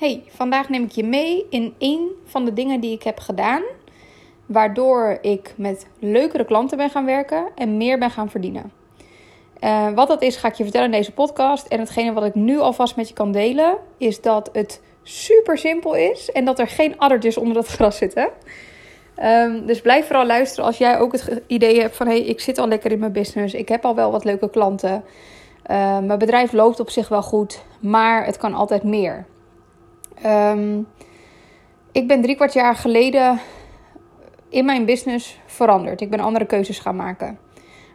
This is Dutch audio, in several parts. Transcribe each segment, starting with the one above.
Hey, vandaag neem ik je mee in één van de dingen die ik heb gedaan, waardoor ik met leukere klanten ben gaan werken en meer ben gaan verdienen. Uh, wat dat is, ga ik je vertellen in deze podcast. En hetgene wat ik nu alvast met je kan delen, is dat het super simpel is en dat er geen addertjes onder dat gras zitten. Um, dus blijf vooral luisteren als jij ook het idee hebt van hé, hey, ik zit al lekker in mijn business, ik heb al wel wat leuke klanten. Uh, mijn bedrijf loopt op zich wel goed, maar het kan altijd meer. Um, ik ben drie kwart jaar geleden in mijn business veranderd. Ik ben andere keuzes gaan maken.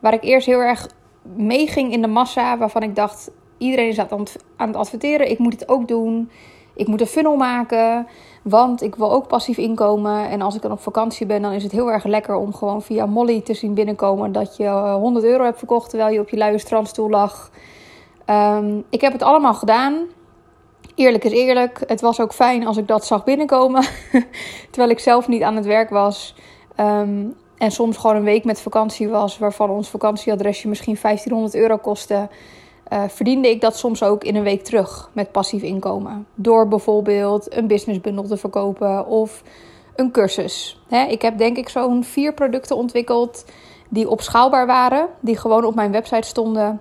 Waar ik eerst heel erg meeging in de massa, waarvan ik dacht: iedereen is aan het adverteren, ik moet het ook doen. Ik moet een funnel maken, want ik wil ook passief inkomen. En als ik dan op vakantie ben, dan is het heel erg lekker om gewoon via Molly te zien binnenkomen dat je 100 euro hebt verkocht terwijl je op je luie strandstoel lag. Um, ik heb het allemaal gedaan eerlijk is eerlijk. Het was ook fijn als ik dat zag binnenkomen. Terwijl ik zelf niet aan het werk was. Ehm, en soms gewoon een week met vakantie was. Waarvan ons vakantieadresje misschien 1500 euro kostte. Uh, verdiende ik dat soms ook in een week terug met passief inkomen. Door bijvoorbeeld een businessbundel te verkopen of een cursus. ik heb denk ik zo'n vier producten ontwikkeld die opschaalbaar waren. Die gewoon op mijn website stonden.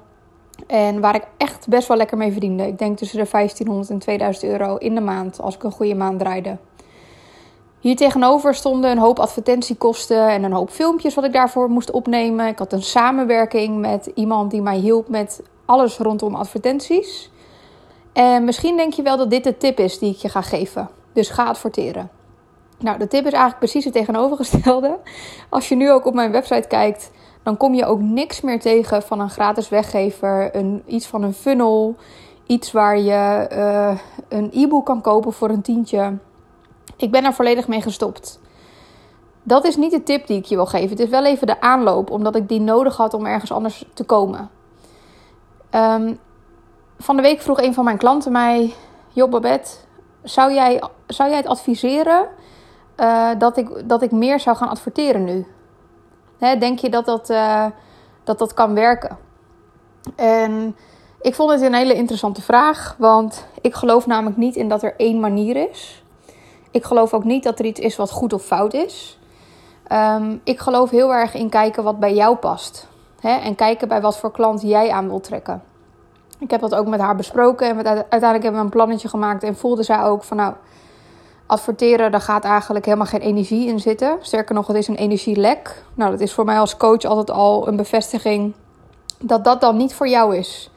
En waar ik echt best wel lekker mee verdiende. Ik denk tussen de 1500 en 2000 euro in de maand als ik een goede maand draaide. Hier tegenover stonden een hoop advertentiekosten en een hoop filmpjes wat ik daarvoor moest opnemen. Ik had een samenwerking met iemand die mij hielp met alles rondom advertenties. En misschien denk je wel dat dit de tip is die ik je ga geven. Dus ga adverteren. Nou, de tip is eigenlijk precies het tegenovergestelde. Als je nu ook op mijn website kijkt, dan kom je ook niks meer tegen van een gratis weggever, een, iets van een funnel, iets waar je uh, een e-book kan kopen voor een tientje. Ik ben er volledig mee gestopt. Dat is niet de tip die ik je wil geven. Het is wel even de aanloop, omdat ik die nodig had om ergens anders te komen. Um, van de week vroeg een van mijn klanten mij: Job Babette, zou jij, zou jij het adviseren uh, dat, ik, dat ik meer zou gaan adverteren nu? Hè, denk je dat dat, uh, dat dat kan werken? En ik vond het een hele interessante vraag, want ik geloof namelijk niet in dat er één manier is. Ik geloof ook niet dat er iets is wat goed of fout is. Um, ik geloof heel erg in kijken wat bij jou past. Hè? En kijken bij wat voor klant jij aan wilt trekken. Ik heb dat ook met haar besproken en uiteindelijk hebben we een plannetje gemaakt. En voelde zij ook van nou, adverteren, daar gaat eigenlijk helemaal geen energie in zitten. Sterker nog, het is een energielek. Nou, dat is voor mij als coach altijd al een bevestiging dat dat dan niet voor jou is.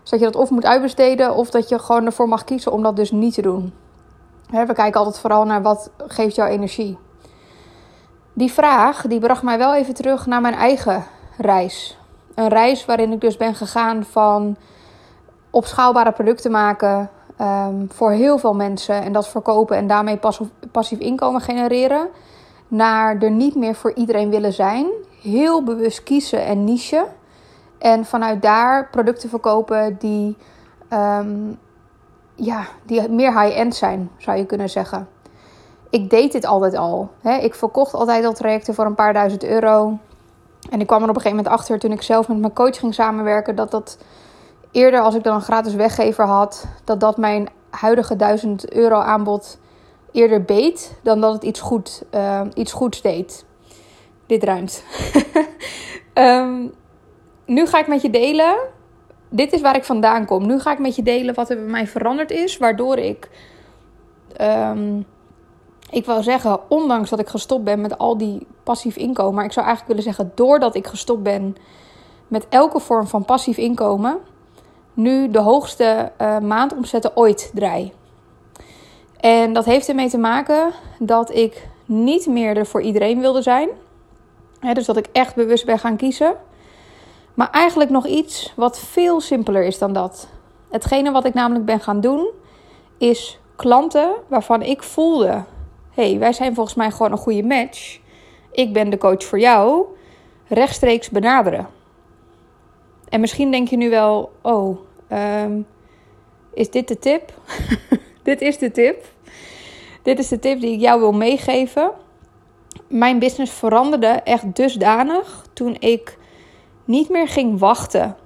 Dus dat je dat of moet uitbesteden of dat je gewoon ervoor mag kiezen om dat dus niet te doen. We kijken altijd vooral naar wat geeft jou energie. Die vraag die bracht mij wel even terug naar mijn eigen reis. Een reis waarin ik dus ben gegaan van opschaalbare producten maken, um, voor heel veel mensen en dat verkopen en daarmee passief inkomen genereren, naar er niet meer voor iedereen willen zijn. Heel bewust kiezen en niche. En vanuit daar producten verkopen die, um, ja, die meer high-end zijn, zou je kunnen zeggen. Ik deed dit altijd al. Hè. Ik verkocht altijd al trajecten voor een paar duizend euro. En ik kwam er op een gegeven moment achter toen ik zelf met mijn coach ging samenwerken dat dat eerder als ik dan een gratis weggever had, dat dat mijn huidige 1000 euro aanbod eerder beet dan dat het iets, goed, uh, iets goeds deed. Dit ruimt. um, nu ga ik met je delen. Dit is waar ik vandaan kom. Nu ga ik met je delen wat er bij mij veranderd is, waardoor ik. Um, ik wil zeggen, ondanks dat ik gestopt ben met al die passief inkomen, maar ik zou eigenlijk willen zeggen, doordat ik gestopt ben met elke vorm van passief inkomen, nu de hoogste uh, maandomzetten ooit draai. En dat heeft ermee te maken dat ik niet meer er voor iedereen wilde zijn. dus dat ik echt bewust ben gaan kiezen. Maar eigenlijk nog iets wat veel simpeler is dan dat. Hetgene wat ik namelijk ben gaan doen, is klanten waarvan ik voelde: hey, wij zijn volgens mij gewoon een goede match. Ik ben de coach voor jou. Rechtstreeks benaderen. En misschien denk je nu wel: oh, um, is dit de tip? dit is de tip. Dit is de tip die ik jou wil meegeven. Mijn business veranderde echt dusdanig toen ik niet meer ging wachten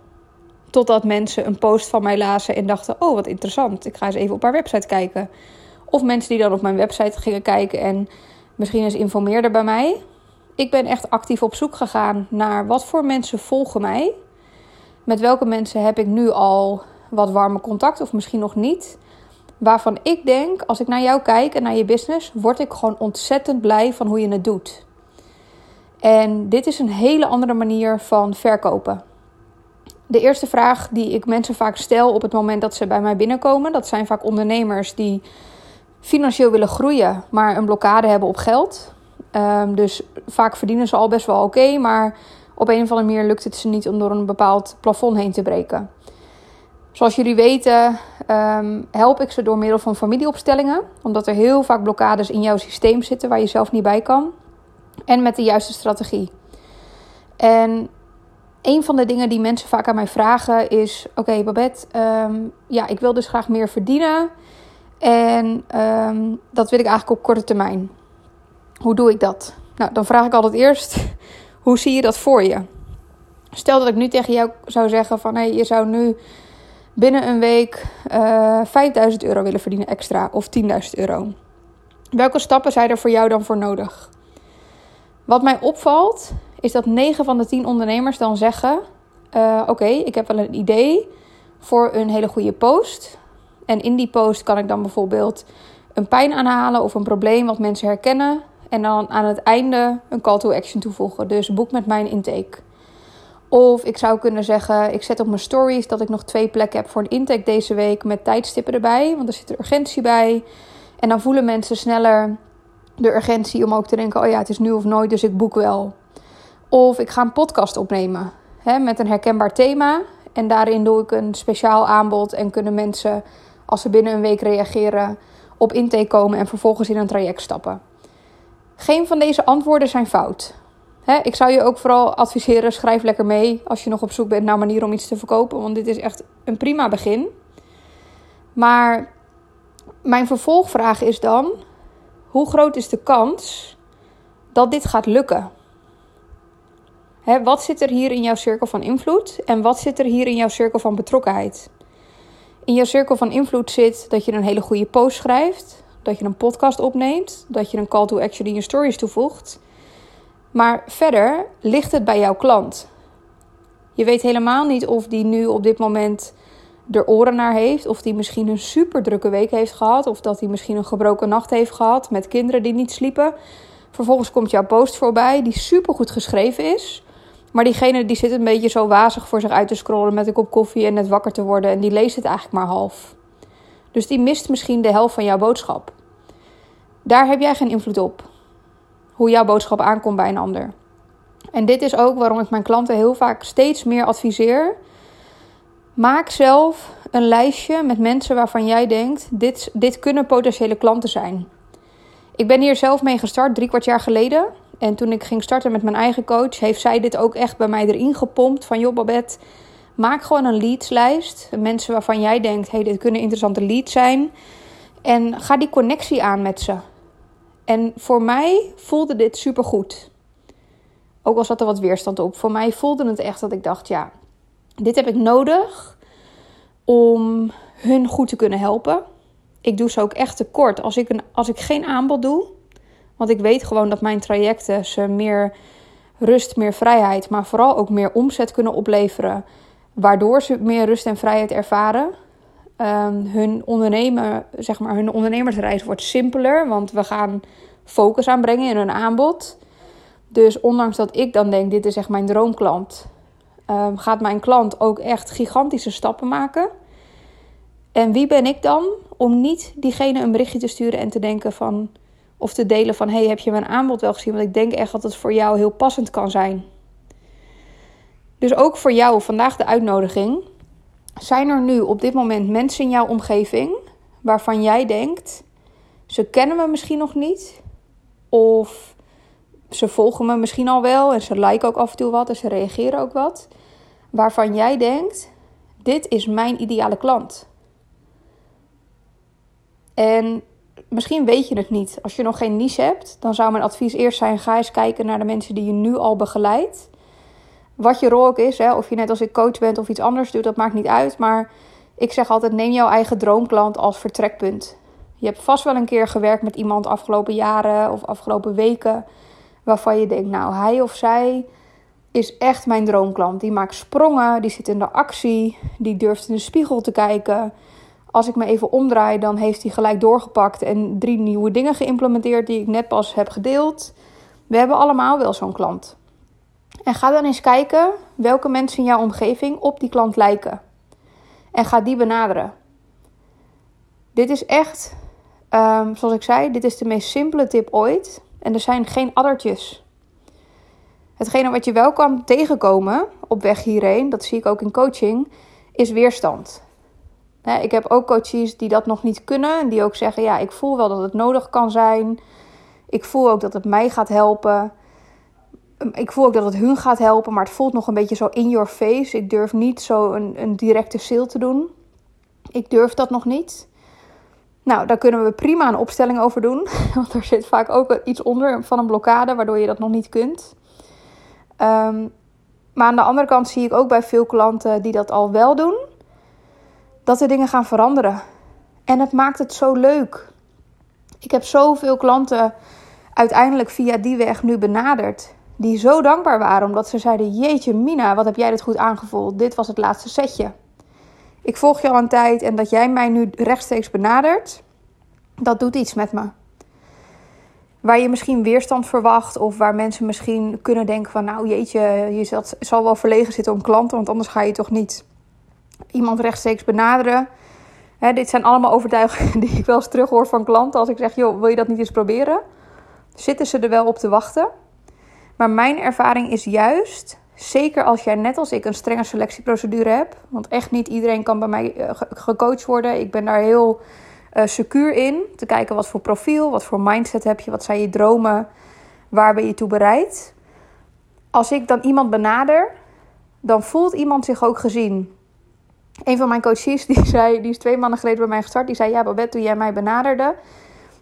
Totdat mensen een post van mij lazen en dachten: Oh, wat interessant. Ik ga eens even op haar website kijken. Of mensen die dan op mijn website gingen kijken en misschien eens informeerden bij mij. Ik ben echt actief op zoek gegaan naar wat voor mensen volgen mij. Met welke mensen heb ik nu al wat warme contact of misschien nog niet. Waarvan ik denk, als ik naar jou kijk en naar je business, word ik gewoon ontzettend blij van hoe je het doet. En dit is een hele andere manier van verkopen. De eerste vraag die ik mensen vaak stel op het moment dat ze bij mij binnenkomen, dat zijn vaak ondernemers die financieel willen groeien, maar een blokkade hebben op geld. Um, dus vaak verdienen ze al best wel oké, maar op een of andere manier lukt het ze niet om door een bepaald plafond heen te breken. Zoals jullie weten, um, help ik ze door middel van familieopstellingen, omdat er heel vaak blokkades in jouw systeem zitten waar je zelf niet bij kan. En met de juiste strategie. En een van de dingen die mensen vaak aan mij vragen is: Oké, Babette, um, ja, ik wil dus graag meer verdienen. En um, dat wil ik eigenlijk op korte termijn. Hoe doe ik dat? Nou, dan vraag ik altijd eerst: hoe zie je dat voor je? Stel dat ik nu tegen jou zou zeggen: van hey, je zou nu binnen een week uh, eh, 5000 euro willen verdienen extra of 10.000 euro. Welke stappen zijn er voor jou dan voor nodig? Wat mij opvalt is dat 9 van de 10 ondernemers dan zeggen: uh, Oké, ik heb wel een idee voor een hele goede post. En in die post kan ik dan bijvoorbeeld een pijn aanhalen of een probleem wat mensen herkennen. En dan aan het einde een call to action toevoegen. Dus boek met mijn intake. Of ik zou kunnen zeggen, ik zet op mijn stories dat ik nog twee plekken heb voor een intake deze week met tijdstippen erbij. Want er zit er urgentie bij. En dan voelen mensen sneller de urgentie om ook te denken: oh ja, het is nu of nooit, dus ik boek wel. Of ik ga een podcast opnemen hè, met een herkenbaar thema. En daarin doe ik een speciaal aanbod en kunnen mensen, als ze binnen een week reageren, op intake komen en vervolgens in een traject stappen. Geen van deze antwoorden zijn fout. ik zou je ook vooral adviseren: schrijf lekker mee als je nog op zoek bent naar manier om iets te verkopen, want dit is echt een prima begin. Maar mijn vervolgvraag is dan: hoe groot is de kans dat dit gaat lukken? Wat zit er hier in jouw cirkel van invloed en wat zit er hier in jouw cirkel van betrokkenheid? In jouw cirkel van invloed zit dat je een hele goede post schrijft, dat je een podcast opneemt, dat je een call to action in je stories toevoegt. Maar verder ligt het bij jouw klant. Je weet helemaal niet of die nu op dit moment er oren naar heeft. Of die misschien een super drukke week heeft gehad. Of dat hij misschien een gebroken nacht heeft gehad met kinderen die niet sliepen. Vervolgens komt jouw post voorbij die super goed geschreven is. Maar diegene die zit een beetje zo wazig voor zich uit te scrollen met een kop koffie en net wakker te worden. En die leest het eigenlijk maar half. Dus die mist misschien de helft van jouw boodschap. Daar heb jij geen invloed op. Hoe jouw boodschap aankomt bij een ander. En dit is ook waarom ik mijn klanten heel vaak steeds meer adviseer. Maak zelf een lijstje met mensen waarvan jij denkt: dit, dit kunnen potentiële klanten zijn. Ik ben hier zelf mee gestart drie kwart jaar geleden. En toen ik ging starten met mijn eigen coach, heeft zij dit ook echt bij mij erin gepompt. Van joh, Babette, maak gewoon een leadslijst. Mensen waarvan jij denkt, hey, dit kunnen interessante leads zijn. En ga die connectie aan met ze. En voor mij voelde dit supergoed. Ook al zat er wat weerstand op. Voor mij voelde het echt dat ik dacht, ja, dit heb ik nodig om hun goed te kunnen helpen. Ik doe ze ook echt tekort als ik, een, als ik geen aanbod doe. Want ik weet gewoon dat mijn trajecten ze meer rust, meer vrijheid, maar vooral ook meer omzet kunnen opleveren. Waardoor ze meer rust en vrijheid ervaren. Um, hun, ondernemen, zeg maar, hun ondernemersreis wordt simpeler, want we gaan focus aanbrengen in hun aanbod. Dus ondanks dat ik dan denk, dit is echt mijn droomklant, um, gaat mijn klant ook echt gigantische stappen maken. En wie ben ik dan om niet diegene een berichtje te sturen en te denken van of te delen van hey, heb je mijn aanbod wel gezien? Want ik denk echt dat het voor jou heel passend kan zijn. Dus ook voor jou vandaag de uitnodiging. Zijn er nu op dit moment mensen in jouw omgeving waarvan jij denkt, ze kennen me misschien nog niet of ze volgen me misschien al wel en ze liken ook af en toe wat en ze reageren ook wat. Waarvan jij denkt: dit is mijn ideale klant. En misschien weet je het niet. Als je nog geen niche hebt, dan zou mijn advies eerst zijn: ga eens kijken naar de mensen die je nu al begeleidt. Wat je rol ook is, hè, of je net als ik coach bent of iets anders doet, dat maakt niet uit. Maar ik zeg altijd: neem jouw eigen droomklant als vertrekpunt. Je hebt vast wel een keer gewerkt met iemand afgelopen jaren of afgelopen weken. Waarvan je denkt, nou, hij of zij is echt mijn droomklant. Die maakt sprongen, die zit in de actie, die durft in de spiegel te kijken. Als ik me even omdraai, dan heeft hij gelijk doorgepakt en drie nieuwe dingen geïmplementeerd die ik net pas heb gedeeld. We hebben allemaal wel zo'n klant. En ga dan eens kijken welke mensen in jouw omgeving op die klant lijken. En ga die benaderen. Dit is echt, um, zoals ik zei, dit is de meest simpele tip ooit. En er zijn geen addertjes. Hetgene wat je wel kan tegenkomen op weg hierheen, dat zie ik ook in coaching, is weerstand. Ik heb ook coaches die dat nog niet kunnen en die ook zeggen: Ja, ik voel wel dat het nodig kan zijn. Ik voel ook dat het mij gaat helpen. Ik voel ook dat het hun gaat helpen, maar het voelt nog een beetje zo in your face. Ik durf niet zo een, een directe sale te doen. Ik durf dat nog niet. Nou, daar kunnen we prima een opstelling over doen. Want er zit vaak ook iets onder van een blokkade, waardoor je dat nog niet kunt. Um, maar aan de andere kant zie ik ook bij veel klanten die dat al wel doen, dat er dingen gaan veranderen. En het maakt het zo leuk. Ik heb zoveel klanten uiteindelijk via die weg nu benaderd. Die zo dankbaar waren omdat ze zeiden: Jeetje, Mina, wat heb jij dit goed aangevoeld? Dit was het laatste setje. Ik volg je al een tijd en dat jij mij nu rechtstreeks benadert, dat doet iets met me. Waar je misschien weerstand verwacht of waar mensen misschien kunnen denken van nou jeetje, je zal wel verlegen zitten om klanten, want anders ga je toch niet iemand rechtstreeks benaderen. dit zijn allemaal overtuigingen die ik wel eens terughoor van klanten. Als ik zeg, joh, wil je dat niet eens proberen? Zitten ze er wel op te wachten? Maar mijn ervaring is juist Zeker als jij net als ik een strenge selectieprocedure hebt. Want echt niet iedereen kan bij mij uh, gecoacht worden. Ik ben daar heel uh, secuur in. Te kijken wat voor profiel, wat voor mindset heb je, wat zijn je dromen, waar ben je toe bereid. Als ik dan iemand benader, dan voelt iemand zich ook gezien. Een van mijn coaches, die, zei, die is twee maanden geleden bij mij gestart, die zei: Ja, Babette, toen jij mij benaderde.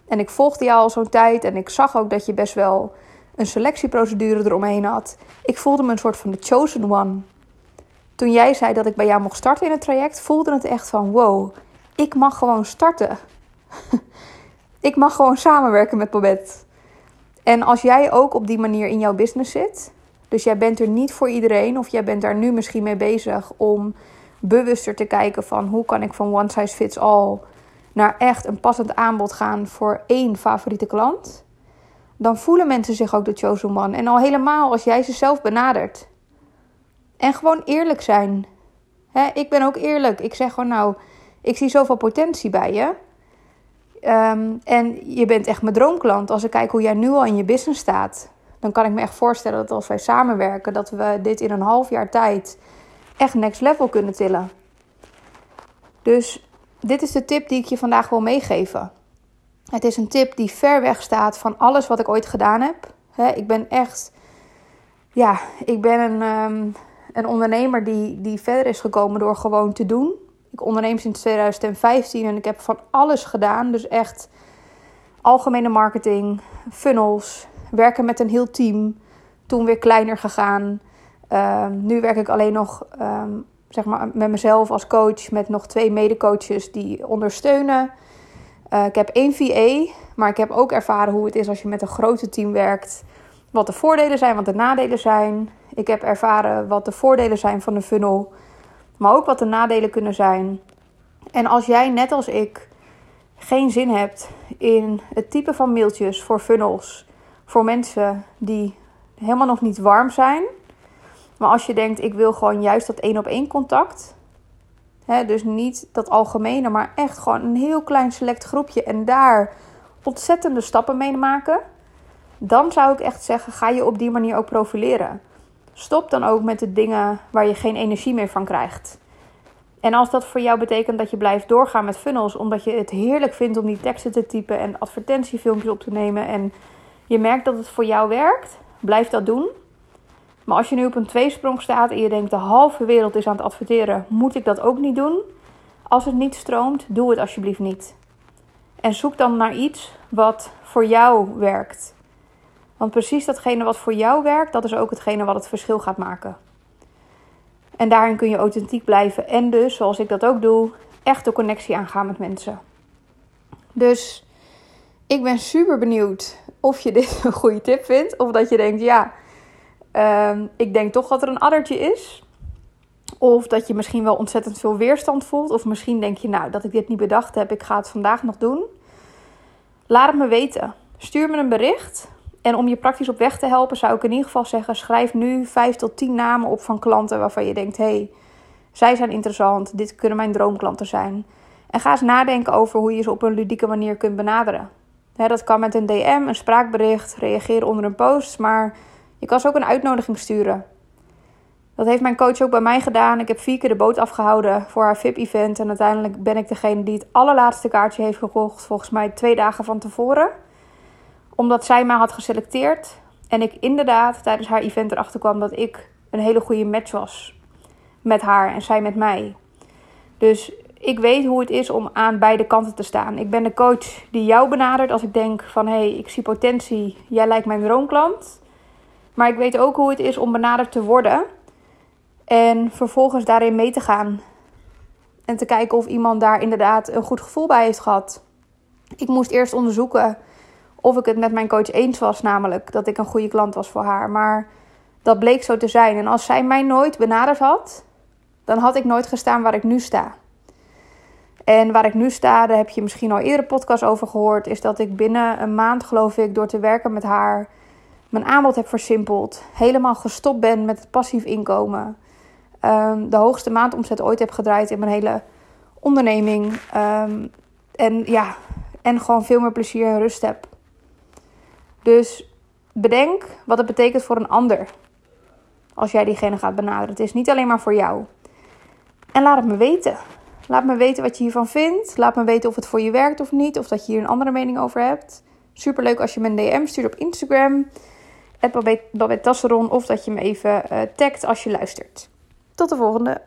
En ik volgde jou al zo'n tijd en ik zag ook dat je best wel een selectieprocedure eromheen had. Ik voelde me een soort van de chosen one. Toen jij zei dat ik bij jou mocht starten in het traject, voelde het echt van wow, ik mag gewoon starten. ik mag gewoon samenwerken met Babette. En als jij ook op die manier in jouw business zit, dus jij bent er niet voor iedereen, of jij bent daar nu misschien mee bezig om bewuster te kijken van hoe kan ik van one size fits all naar echt een passend aanbod gaan voor één favoriete klant dan voelen mensen zich ook de chosen one. En al helemaal als jij ze zelf benadert. En gewoon eerlijk zijn. ik ben ook eerlijk. Ik zeg gewoon, nou, ik zie zoveel potentie bij je. Ehm, en je bent echt mijn droomklant. Als ik kijk hoe jij nu al in je business staat, dan kan ik me echt voorstellen dat als wij samenwerken, dat we dit in een half jaar tijd echt next level kunnen tillen. Dus dit is de tip die ik je vandaag wil meegeven. Het is een tip die ver weg staat van alles wat ik ooit gedaan heb. ik ben echt, ja, ik ben een, ehm, een ondernemer die, die verder is gekomen door gewoon te doen. Ik onderneem sinds 2015 en ik heb van alles gedaan. Dus echt algemene marketing, funnels, werken met een heel team. Toen weer kleiner gegaan. Ehm, nu werk ik alleen nog ehm, zeg maar met mezelf als coach, met nog twee medecoaches die ondersteunen. Uh, ik heb één VA, maar ik heb ook ervaren hoe het is als je met een grote team werkt. Wat de voordelen zijn, wat de nadelen zijn. Ik heb ervaren wat de voordelen zijn van een funnel, maar ook wat de nadelen kunnen zijn. En als jij net als ik geen zin hebt in het type van mailtjes voor funnels voor mensen die helemaal nog niet warm zijn, maar als je denkt ik wil gewoon juist dat één op één contact, dus niet dat algemene, maar echt gewoon een heel klein select groepje en daar ontzettende stappen mee maken. Dan zou ik echt zeggen, ga je op die manier ook profileren. Stop dan ook met de dingen waar je geen energie meer van krijgt. En als dat voor jou betekent dat je blijft doorgaan met funnels, omdat je het heerlijk vindt om die teksten te typen en advertentiefilmpjes op te nemen en je merkt dat het voor jou werkt, blijf dat doen. Maar als je nu op een tweesprong staat en je denkt de halve wereld is aan het adverteren, moet ik dat ook niet doen? Als het niet stroomt, doe het alsjeblieft niet. En zoek dan naar iets wat voor jou werkt. Want precies datgene wat voor jou werkt, dat is ook hetgene wat het verschil gaat maken. En daarin kun je authentiek blijven. En dus, zoals ik dat ook doe, echt de connectie aangaan met mensen. Dus ik ben super benieuwd of je dit een goede tip vindt. Of dat je denkt, ja, ehm, ik denk toch dat er een addertje is. Of dat je misschien wel ontzettend veel weerstand voelt. Of misschien denk je, nou, dat ik dit niet bedacht heb, ik ga het vandaag nog doen. Laat het me weten. Stuur me een bericht. En om je praktisch op weg te helpen, zou ik in ieder geval zeggen: schrijf nu 5 tot 10 namen op van klanten waarvan je denkt: hé, hey, zij zijn interessant, dit kunnen mijn droomklanten zijn. En ga eens nadenken over hoe je ze op een ludieke manier kunt benaderen. dat kan met een DM, een spraakbericht, reageren onder een post, maar je kan ze ook een uitnodiging sturen. Dat heeft mijn coach ook bij mij gedaan. Ik heb vier keer de boot afgehouden voor haar VIP-event. En uiteindelijk ben ik degene die het allerlaatste kaartje heeft gekocht. Volgens mij twee dagen van tevoren. Omdat zij mij had geselecteerd. En ik inderdaad tijdens haar event erachter kwam dat ik een hele goede match was. Met haar en zij met mij. Dus ik weet hoe het is om aan beide kanten te staan. Ik ben de coach die jou benadert als ik denk van... hé, hey, ik zie potentie, jij lijkt mijn droomklant. Maar ik weet ook hoe het is om benaderd te worden... En vervolgens daarin mee te gaan. En te kijken of iemand daar inderdaad een goed gevoel bij heeft gehad. Ik moest eerst onderzoeken of ik het met mijn coach eens was, namelijk dat ik een goede klant was voor haar. Maar dat bleek zo te zijn. En als zij mij nooit benaderd had, dan had ik nooit gestaan waar ik nu sta. En waar ik nu sta, daar heb je misschien al eerder podcast over gehoord, is dat ik binnen een maand, geloof ik, door te werken met haar, mijn aanbod heb versimpeld. Helemaal gestopt ben met het passief inkomen. Ehm, de hoogste maandomzet ooit heb gedraaid in mijn hele onderneming. Ehm, en ja, en gewoon veel meer plezier en rust heb. Dus bedenk wat het betekent voor een ander. Als jij diegene gaat benaderen. Het is niet alleen maar voor jou. En laat het me weten. Laat me weten wat je hiervan vindt. Laat me weten of het voor je werkt of niet. Of dat je hier een andere mening over hebt. Super leuk als je me een DM stuurt op Instagram. Babette. Of dat je me even uh, tagt als je luistert. Tot de volgende.